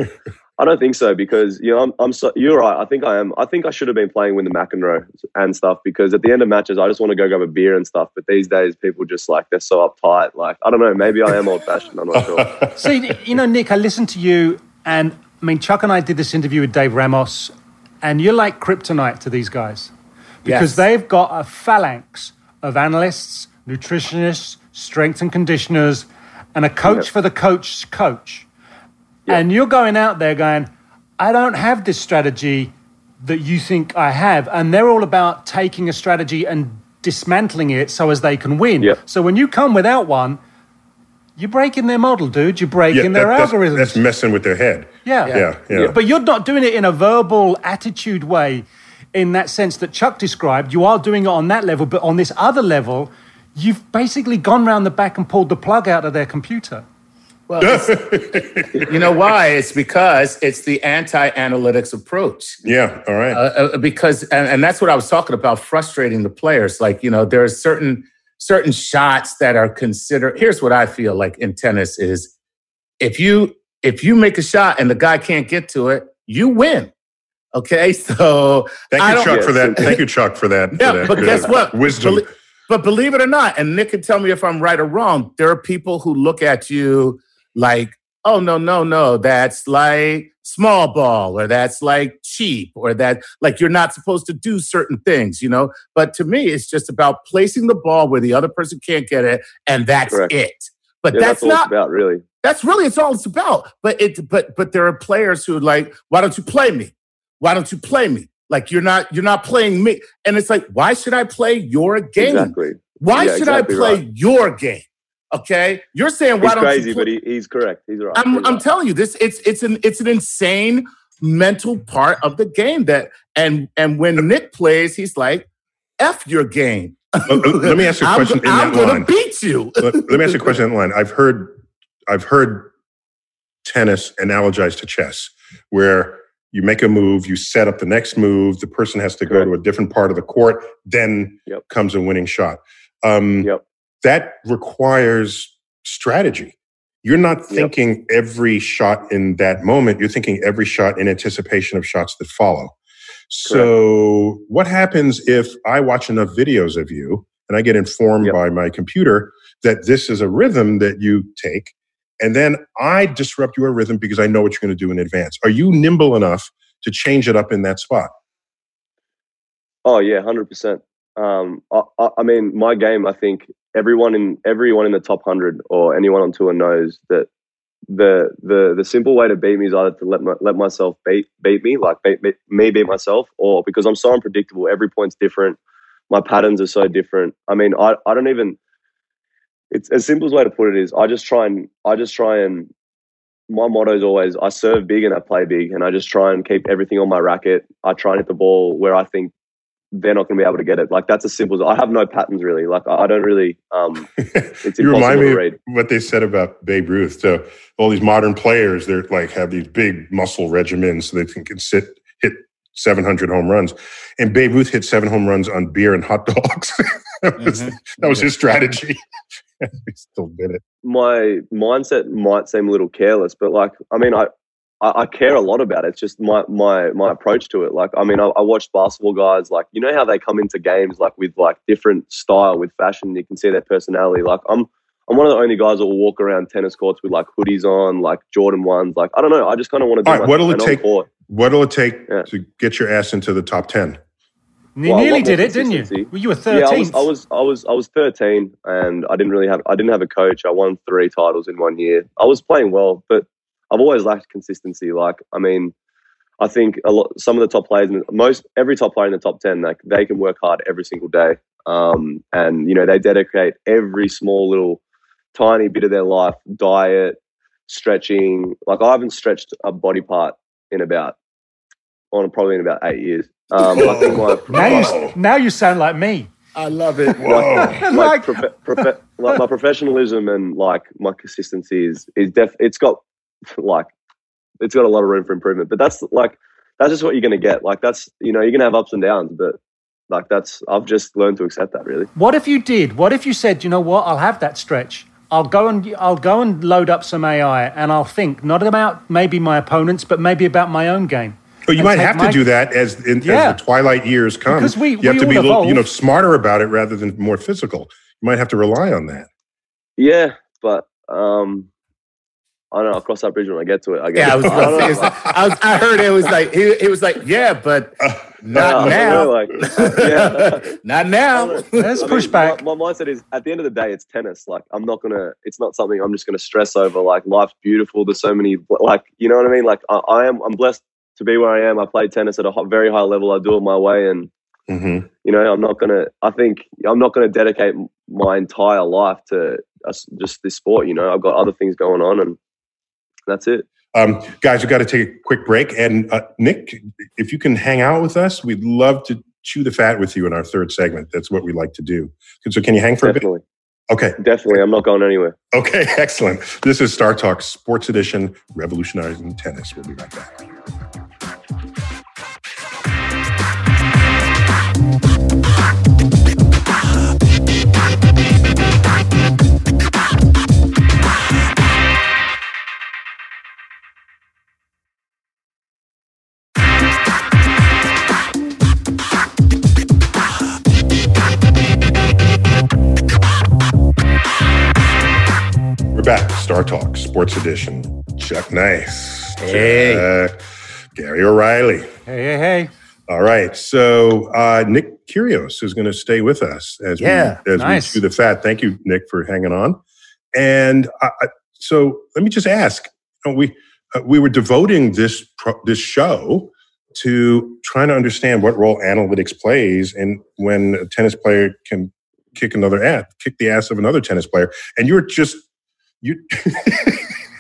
I don't think so because you know I'm, I'm so, you're right. I think I am. I think I should have been playing with the McEnroe and stuff because at the end of matches I just want to go grab a beer and stuff. But these days people just like they're so uptight. Like I don't know. Maybe I am old fashioned. I'm not sure. See, you know, Nick, I listened to you, and I mean, Chuck and I did this interview with Dave Ramos, and you're like kryptonite to these guys because Yes. they've got a phalanx of analysts, nutritionists, strength and conditioners, and a coach for the coach's coach. And you're going out there going, I don't have this strategy that you think I have. And they're all about taking a strategy and dismantling it so as they can win. So when you come without one, you're breaking their model, dude. You're breaking their that- that's, algorithms. that's messing with their head. Yeah. yeah, yeah. But you're not doing it in a verbal attitude way, in that sense that Chuck described. You are doing it on that level, but on this other level, you've basically gone round the back and pulled the plug out of their computer. Well, you know why? It's because it's the anti-analytics approach. Yeah, all right. Uh, uh, because and, and that's what I was talking about frustrating the players like you know there are certain certain shots that are considered here's what I feel like in tennis is if you if you make a shot and the guy can't get to it you win okay so Thank you, Chuck, Yeah, for that. Thank you, Chuck, for that. for yeah that but good guess what Wisdom. Belie- but believe it or not and Nick can tell me if I'm right or wrong there are people who look at you like oh no no no that's like small ball or that's like cheap or that like you're not supposed to do certain things you know but to me it's just about placing the ball where the other person can't get it and that's Correct. it but Yeah, that's, that's, not about, really. that's really it's all it's about but it but but there are players who like why don't you play me why don't you play me like you're not you're not playing me and it's like why should i play your game Exactly. why Yeah, should exactly I play right. your game? Okay, you're saying why He's don't crazy, you? Play? but he, he's correct. He's right. I'm He's I'm right. telling you this. It's it's an it's an insane mental part of the game that and and when Nick plays, he's like, "F your game." Let me ask you a I'm, question go- in I'm that gonna line. beat you. let, let me ask you a question in that line. I've heard, I've heard tennis analogized to chess, where you make a move, you set up the next move, the person has to go to a different part of the court, then Yep. comes a winning shot. Um, Yep. That requires strategy. You're not thinking every shot in that moment. You're thinking every shot in anticipation of shots that follow. So, what happens if I watch enough videos of you and I get informed Yep. by my computer that this is a rhythm that you take, and then I disrupt your rhythm because I know what you're going to do in advance? Are you nimble enough to change it up in that spot? Oh yeah, hundred percent. Um, I, I, I mean, my game. I think everyone in everyone in the top hundred or anyone on tour knows that the the the simple way to beat me is either to let my, let myself beat beat me, like beat, beat, me beat myself, or because I'm so unpredictable. Every point's different. My patterns are so different. I mean, I I don't even. It's as simple as way to put it is I just try and I just try and my motto is always I serve big and I play big, and I just try and keep everything on my racket. I try and hit the ball where I think they're not going to be able to get it. Like that's as simple as I have no patterns really. Like I I don't really. Um, it's you remind me to read. of what they said about Babe Ruth. So all these modern players, they're like have these big muscle regimens so they can, can sit hit 700 home runs. And Babe Ruth hit seven home runs on beer and hot dogs. that, was, Mhm. that was his strategy. he still did it. My mindset might seem a little careless, but like I mean, I. I I care a lot about it. It's just my my my approach to it. Like, I mean, I, I watch basketball guys. Like, you know how they come into games like with like different style, with fashion. You can see their personality. Like, I'm I'm one of the only guys that will walk around tennis courts with like hoodies on, like Jordan ones. Like, I don't know. I just kind of want to do All right, what'll it take- court. What'll it take Yeah. to get your ass into the top 10? You Well, nearly did it, didn't you? Well, you were Yeah, I was, I was, I was, I was 13, and I didn't really have, I didn't have a coach. I won three titles in one year. I was playing well, but I've always lacked consistency. Like, I mean, I think a lot, some of the top players, most every top player in the top 10, like they can work hard every single day, um, and you know they dedicate every small little, tiny bit of their life, diet, stretching. Like I haven't stretched a body part in about, on probably in about eight years. Um, I think my, now, you, now you sound like me. I love it. Whoa. like, Like- profe- profe- like my professionalism and like my consistency is is def it's got like it's got a lot of room for improvement but that's like that's just what you're gonna get. Like that's you know you're gonna have ups and downs, but like that's I've just learned to accept that really. What if you did? What if you said, you know what? I'll have that stretch. I'll go and I'll go and load up some AI, and I'll think not about maybe my opponents, but maybe about my own game. But you might take have my- to do that as in, Yeah. as the twilight years come. Because we- you have to be a little, you know, smarter about it rather than more physical. You might have to rely on that. Yeah, but um, I don't know. I'll cross that bridge when I get to it. I guess. Yeah, I was don't say, know. like- I, was, I heard it was like he, he was like, yeah, but not Yeah, now. Like, yeah. not now. don't. Let's I push mean, back. My, my mindset is at the end of the day, it's tennis. Like I'm not gonna. It's not something I'm just gonna stress over. Like life's beautiful. There's so many. Like you know what I mean. Like I, I am. I'm blessed to be where I am. I play tennis at a very high level. I do it my way, and hmm you know I'm not gonna. I think I'm not gonna dedicate my entire life to just this sport. You know, I've got other things going on, and that's it. Um, guys, we've got to take a quick break. And uh, Nick, if you can hang out with us, we'd love to chew the fat with you in our third segment. That's what we like to do. So, can you hang for a bit? Okay. definitely. I'm not going anywhere. Okay. Excellent. This is Star Talk Sports Edition, revolutionizing tennis. We'll be right back. Back. Star Talk Sports Edition. Chuck Nice. Hey. Uh, Gary O'Reilly. Hey, hey, hey. All right. So uh, Nick Kyrgios is going to stay with us as Yeah, we as nice. we chew the fat. Thank you, Nick, for hanging on. And uh, I- so let me just ask: you know, we uh, we were devoting this pro- this show to trying to understand what role analytics plays in when a tennis player can kick another ass, kick the ass of another tennis player, and you're just you.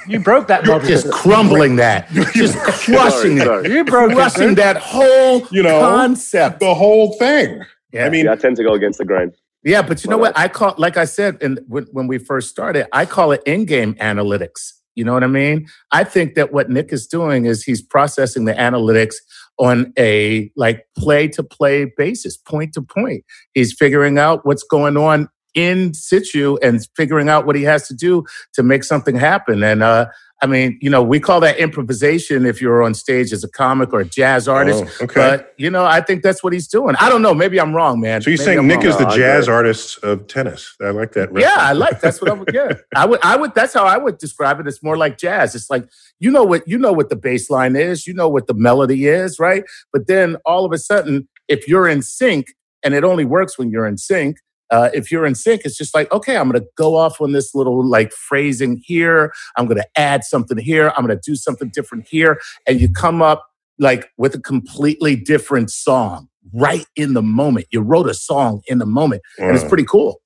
You broke that model. Just crumbling that. Just crushing Sorry, it. you broke it. Crushing that whole You know, concept. the whole thing. Yeah. I mean, Yeah, I tend to go against the grain. Yeah, but you know what? I call, like I said, and when, when we first started, I call it in-game analytics. You know what I mean? I think that what Nick is doing is he's processing the analytics on a like play-to-play basis, point to point. He's figuring out what's going on in situ and figuring out what he has to do to make something happen. And uh, I mean, you know, we call that improvisation if you're on stage as a comic or a jazz artist. Oh, okay. But you know, I think that's what he's doing. I don't know. Maybe I'm wrong, man. So you're Maybe saying I'm Nick wrong. is the No, I jazz artist of tennis? I like that. Yeah, I like that's what I would. Yeah, I would. I would. That's how I would describe it. It's more like jazz. It's like you know what you know what the bass line is. You know what the melody is, right? But then all of a sudden, if you're in sync, and it only works when you're in sync. Uh, if you're in sync, it's just like okay, I'm going to go off on this little like phrasing here. I'm going to add something here. I'm going to do something different here, and you come up like with a completely different song right in the moment. You wrote a song in the moment, and it's Uh, pretty cool.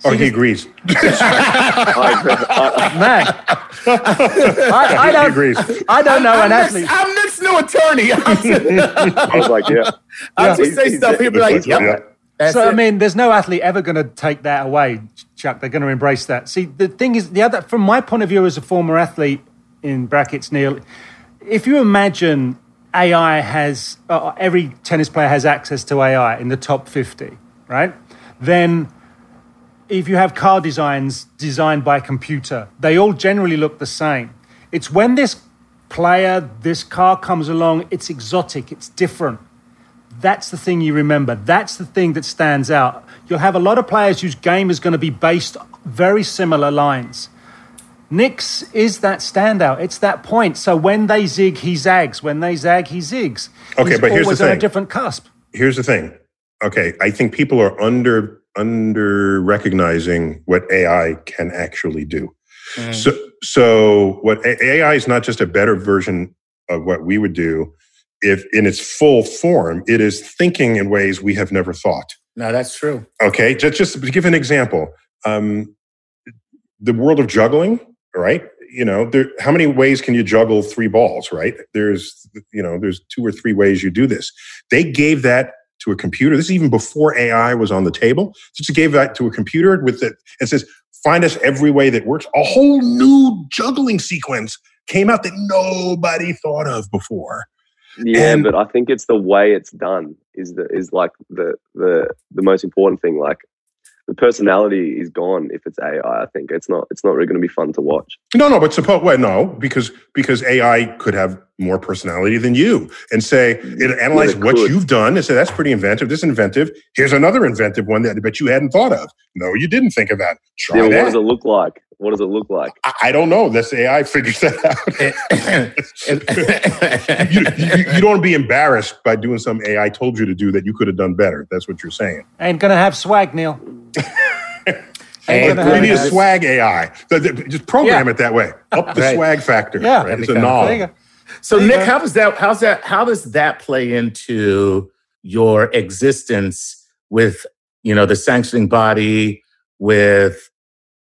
Oh, he agrees. I agree. I- Man, I, I don't, agrees. I don't know I'm an Nick's, athlete. I'm Nick's new attorney. I was like, yeah. I'll just say he's- stuff. He'll be like, yep. yeah. That's so I mean, there's no athlete ever going to take that away, Chuck. They're going to embrace that. See, the thing is, the other from my point of view as a former athlete, in brackets, Neil, if you imagine AI has uh, every tennis player has access to AI in the top 50, right? Then if you have car designs designed by computer, they all generally look the same. It's when this player, this car comes along, it's exotic, it's different. That's the thing you remember. That's the thing that stands out. You'll have a lot of players whose game is going to be based very similar lines. Nick's is that standout. It's that point. So when they zig, he zags. When they zag, he zigs. Okay, He's but here's the always on a thing. different cusp. Here's the thing. Okay, I think people are under under recognizing what AI can actually do. Mm. So, so what AI is not just a better version of what we would do. If in its full form, it is thinking in ways we have never thought. no, that's true. Okay, just just to give an example, um, the world of juggling, right? You know, there, how many ways can you juggle three balls, right? There's, you know, there's two or three ways you do this. They gave that to a computer. This is even before AI was on the table. Just gave that to a computer with it. It says, find us every way that works. A whole new juggling sequence came out that nobody thought of before. Yeah, And- but I think it's the way it's done is the is like the the the most important thing. Like the personality is gone if it's AI. I think it's not it's not really going to be fun to watch. No, no, but suppose well, no, because because AI could have more personality than you, and say it analyze it what could. you've done and say that's pretty inventive. This is inventive. Here's another inventive one that I bet you hadn't thought of. No, you didn't think of that. Try Yeah, but what does it look like? What does it look like? I, I don't know. This AI figures that out. you, you, you don't be embarrassed by doing some AI told you to do that you could have done better. That's what you're saying. Ain't gonna have swag, Neil. Hey, gonna We need a swag AI. Th- th- Just program Yeah. it that way. Up the Right. swag factor. Yeah. right? It's a knob. There you go. So Nick, how does that how's that how does that play into your existence with you know the sanctioning body, with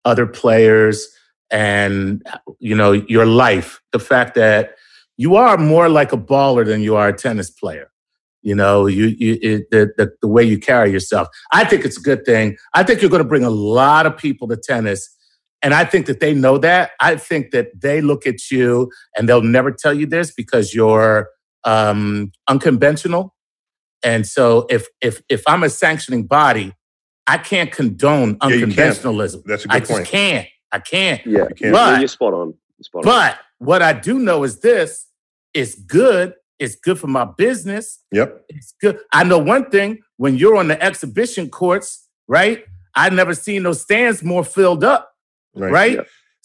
other players, and you know your life? The fact that you are more like a baller than you are a tennis player. You know, you, you it, the, the the way you carry yourself. I think it's a good thing. I think you're going to bring a lot of people to tennis, and I think that they know that. I think that they look at you and they'll never tell you this because you're um, unconventional. And so, if if if I'm a sanctioning body, I can't condone Yeah, you can't. unconventionalism. That's a I good just point. can't. I can't. Yeah, You can't- But- Yeah, you're spot on. You're spot on. But what I do know is this: it's good. It's good for my business. Yep. It's good. I know one thing: when you're on the exhibition courts, right? I never seen those stands more filled up, Right. right? Yeah.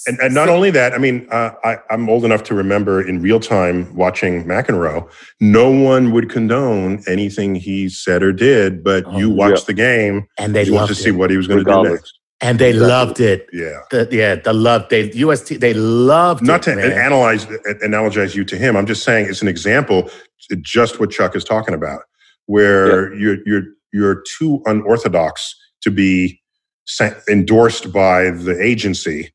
And, and not only that, I mean, uh, I, I'm old enough to remember in real time watching McEnroe. No one would condone anything he said or did, but Oh, you watched the game. and they you wanted loved to see it, what he was going to do next. and they Exactly. loved it. Yeah. The, yeah, the love they UST they loved Not it, to man. analyze, analogize you to him. I'm just saying it's an example, just what Chuck is talking about, where you're you're you're too unorthodox to be sa- endorsed by the agency,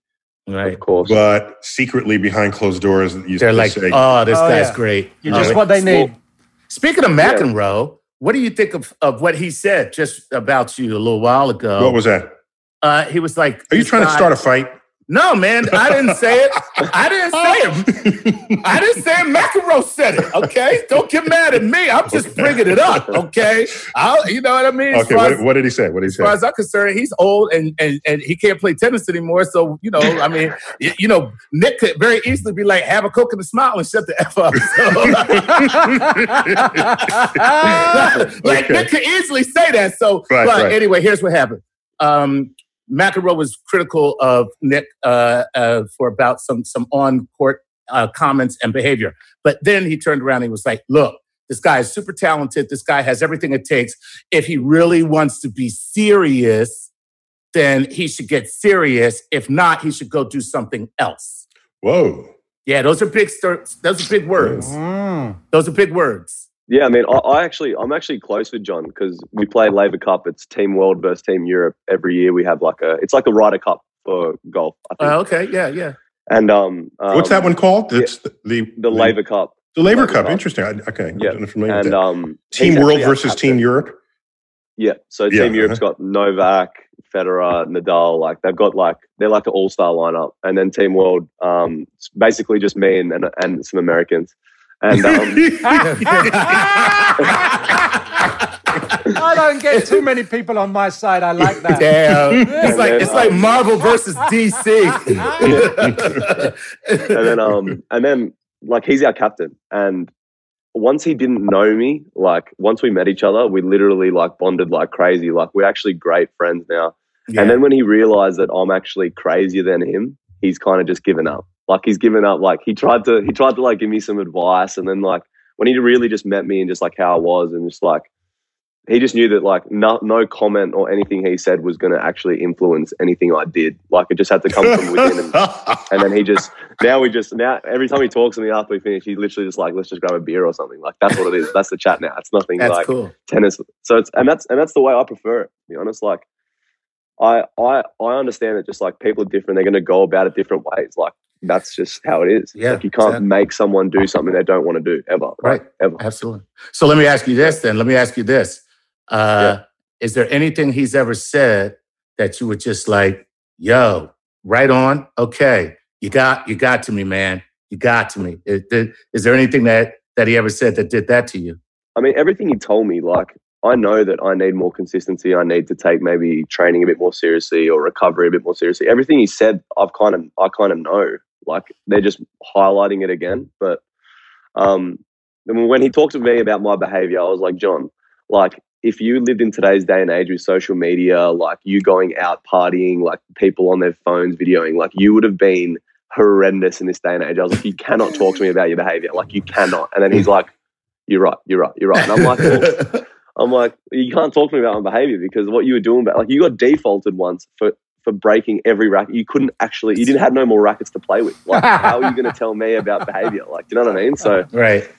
right. Of course. but secretly behind closed doors, you They're like, say, oh, this Oh, guy's yeah. great. You're just what they need. Speaking of Yeah. McEnroe, what do you think of, of what he said just about you a little while ago? "What was that? uh, he was like, Are you this trying to start a fight?" No, man, I didn't say it. I didn't say it. I didn't say it. McEnroe said it. Okay, don't get mad at me. I'm just bringing it up. Okay, I'll, you know what I mean. Okay, what, as- what did he say? What did he say? as far as I'm concerned, he's old and, and and he can't play tennis anymore. So you know, I mean, you know, Nick could very easily be like, "Have a coke and a smile and shut the f up." So, like Okay. Nick could easily say that. So, Right, but right. anyway, here's what happened. Um, McEnroe was critical of Nick uh, uh, for about some some on court uh, comments and behavior, but then he turned around and he was like, "Look." This guy is super talented. This guy has everything it takes. If he really wants to be serious, then he should get serious. If not, he should go do something else. Whoa. Yeah, those are big. stir- Those are big words. Mm. Those are big words. Yeah, I mean, I, I actually, I'm actually close with John because we play Laver Cup. It's Team World versus Team Europe every year. We have like a, it's like a Ryder Cup for golf. I think. Uh, okay, yeah, yeah. and um, What's that um, one called? It's the the, The Laver Cup. the Laver Laver Cup. Cup. Interesting. I, okay, Yeah, I'm familiar with And that. um, Team World actually our versus Team. Europe. Yeah, so Yeah, Team Europe's got Novak, Federer, Nadal. Like they've got like they're like an all star lineup, and then Team World, um, it's basically just me and and, and some Americans. And um, I don't get too many people on my side. I like that. Damn. It's like then, it's like um, Marvel versus DC. and then um and then like he's our captain and once he didn't know me like once we met each other we literally like bonded like crazy like we're actually great friends now Yeah. and then when he realized that i'm actually crazier than him he's kind of just given up like he's given up like he tried to he tried to like give me some advice and then like when he really just met me and just like how i was and just like he just knew that like no, no comment or anything he said was going to actually influence anything i did like it just had to come from within and and then he just now we just now every time he talks to me after we finish, he literally just like let's just grab a beer or something. Like that's what it is. That's the chat now. It's nothing That's like cool. tennis. So it's and that's and that's the way I prefer it. To be honest, like I I I understand that just like people are different. They're going to go about it different ways. Like that's just how it is. Yeah, like you can't exactly. make someone do something they don't want to do ever. Right. Like, ever. Absolutely. So let me ask you this then. Let me ask you this. Uh, Is there anything he's ever said that you were just like, yo, right on? Okay. You got you got to me, man. You got to me. Is there anything that that he ever said that did that to you? I mean, everything he told me, like I know that I need more consistency. I need to take maybe training a bit more seriously or recovery a bit more seriously. Everything he said, I've kind of I kind of know. Like they're just highlighting it again. But um, when he talked to me about my behavior, I was like, John, like if you lived in today's day and age with social media, like you going out partying, like people on their phones videoing, like you would have been horrendous in this day and age. I was like, you cannot talk to me about your behavior. Like you cannot. And then he's like, you're right, you're right, you're right. And I'm like, well, I'm like, you can't talk to me about my behavior because what you were doing, about like you got defaulted once for for breaking every racket. You couldn't actually, you didn't have no more rackets to play with. Like, how are you going to tell me about behavior? Like, do you know what I mean? So, right.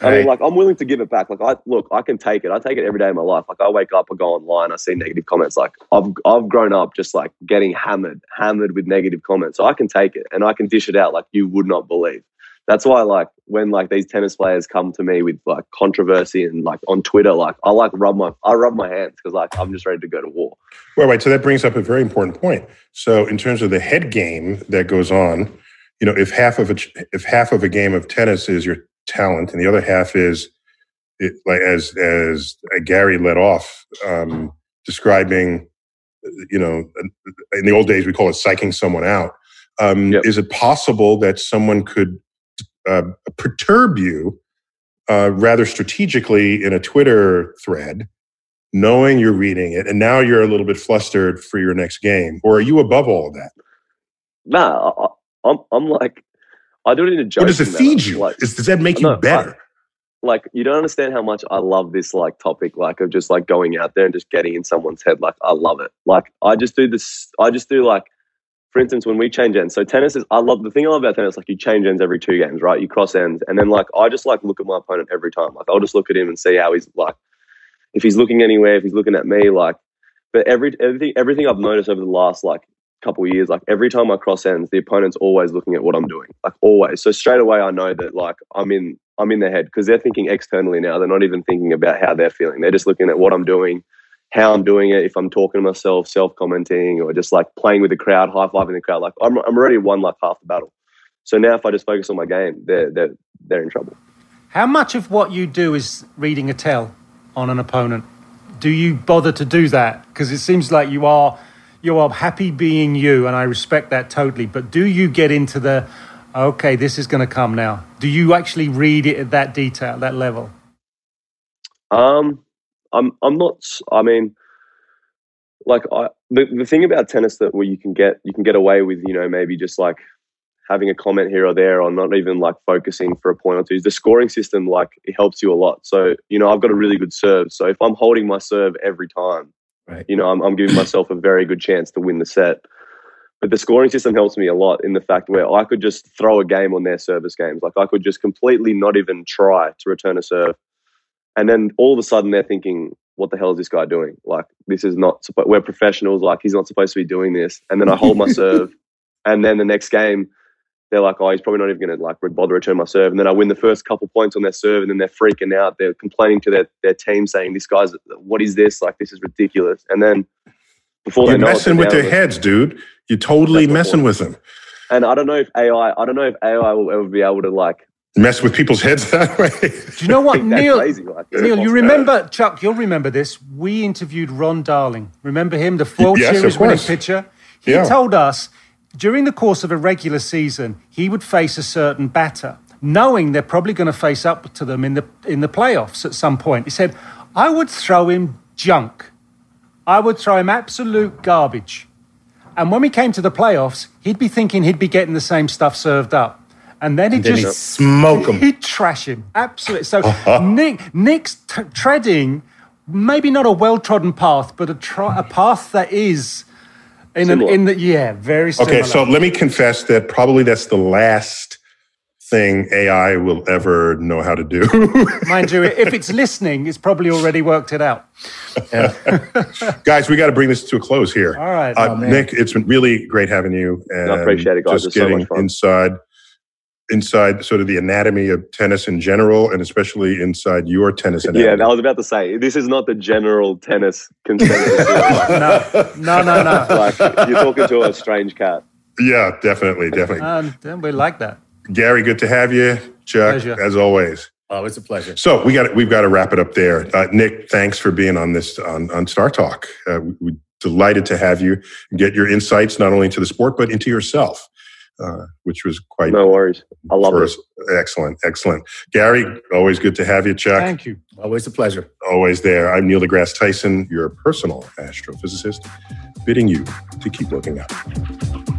I mean, like, I'm willing to give it back. Like, I look, I can take it. I take it every day of my life. Like, I wake up, I go online, I see negative comments. Like, I've I've grown up just like getting hammered, hammered with negative comments. So I can take it and I can dish it out like you would not believe that's why like when like these tennis players come to me with like controversy and like on Twitter, like I like rub my I rub my hands because like I'm just ready to go to war. Well, right. So that brings up a very important point. So in terms of the head game that goes on, you know, if half of a if half of a game of tennis is your talent and the other half is it, like as as Gary led off um, describing, you know, in the old days we call it psyching someone out. Um, yep. Is it possible that someone could uh, perturb you uh, rather strategically in a Twitter thread, knowing you're reading it, and now you're a little bit flustered for your next game, or are you above all of that? Nah, am I'm, I'm like, I do it in a joke. Or does it feed you? Like, does that make you no, better? I, like you don't understand how much I love this like topic, like of just like going out there and just getting in someone's head. Like I love it. Like I just do this. I just do like for instance, when we change ends, so tennis is, I love, the thing I love about tennis, like you change ends every two games, right? You cross ends. And then, like, I just like look at my opponent every time. Like, I'll just look at him and see how he's like, if he's looking anywhere, if he's looking at me, like, but every, everything, everything I've noticed over the last, like, couple years, like, every time I cross ends, the opponent's always looking at what I'm doing, like, always. So straight away, I know that, like, I'm in, I'm in their head because they're thinking externally now. They're not even thinking about how they're feeling. They're just looking at what I'm doing how I'm doing it, if I'm talking to myself, self commenting, or just like playing with the crowd, high fiving the crowd. Like I'm, I'm already won like half the battle. So now if I just focus on my game, they're, they're, they're in trouble. How much of what you do is reading a tell on an opponent? Do you bother to do that? Because it seems like you are you are happy being you, and I respect that totally. But do you get into the okay, this is going to come now? Do you actually read it at that detail, that level? Um, I'm I'm not. I mean, like I the, the thing about tennis that where you can get you can get away with you know maybe just like having a comment here or there or not even like focusing for a point or two is the scoring system like it helps you a lot so you know i've got a really good serve so if i'm holding my serve every time right. you know I'm, I'm giving myself a very good chance to win the set but the scoring system helps me a lot in the fact where i could just throw a game on their service games like i could just completely not even try to return a serve and then all of a sudden they're thinking, what the hell is this guy doing? Like, this is not, we're professionals. Like, he's not supposed to be doing this. And then I hold my serve. And then the next game, they're like, oh, he's probably not even going to like bother return my serve. And then I win the first couple points on their serve, and then they're freaking out. They're complaining to their, their team, saying, "This guy's, what is this? Like, this is ridiculous." And then before you're messing with their heads, dude. You're totally messing with them. And I don't know if AI, I don't know if AI will ever be able to like mess with people's heads that way. Do you know what, Neil? Like, Neil, you remember Chuck? You'll remember this. We interviewed Ron Darling. Remember him, the World yes, Series winning pitcher. He yeah. told us during the course of a regular season he would face a certain batter, knowing they're probably going to face up to them in the in the playoffs at some point. He said, "I would throw him junk. I would throw him absolute garbage." And when we came to the playoffs, he'd be thinking he'd be getting the same stuff served up and then he just he'd smoke him. He'd trash him absolutely. So Nick Nick's t- treading maybe not a well trodden path, but a, a path that is in an, in the yeah very similar. Okay, so let me confess that probably that's the last thing AI will ever know how to do. Mind you, if it's listening, it's probably already worked it out. Yeah. guys, we got to bring this to a close here. All right, uh, oh, Nick, it's been really great having you. And I appreciate it, guys. Just getting so inside inside sort of the anatomy of tennis in general and especially inside your tennis anatomy. Yeah, I was about to say, this is not the general tennis consensus. no, no, no, no. Like, you're talking to a strange cat. Yeah, definitely, definitely. Um, we like that. Gary, good to have you. Chuck, Pleasure. as always. Oh, it's a pleasure. So we got we've got to wrap it up there. Uh, Nick, thanks for being on this on, on Star Talk. Uh, we, we delighted to have you get your insights not only into the sport but into yourself, uh, which was quite No worries. I love it. Excellent, excellent. Gary, always good to have you. Chuck, Thank you. Always a pleasure. always there. I'm Neil deGrasse Tyson, your personal astrophysicist, bidding you to keep looking up.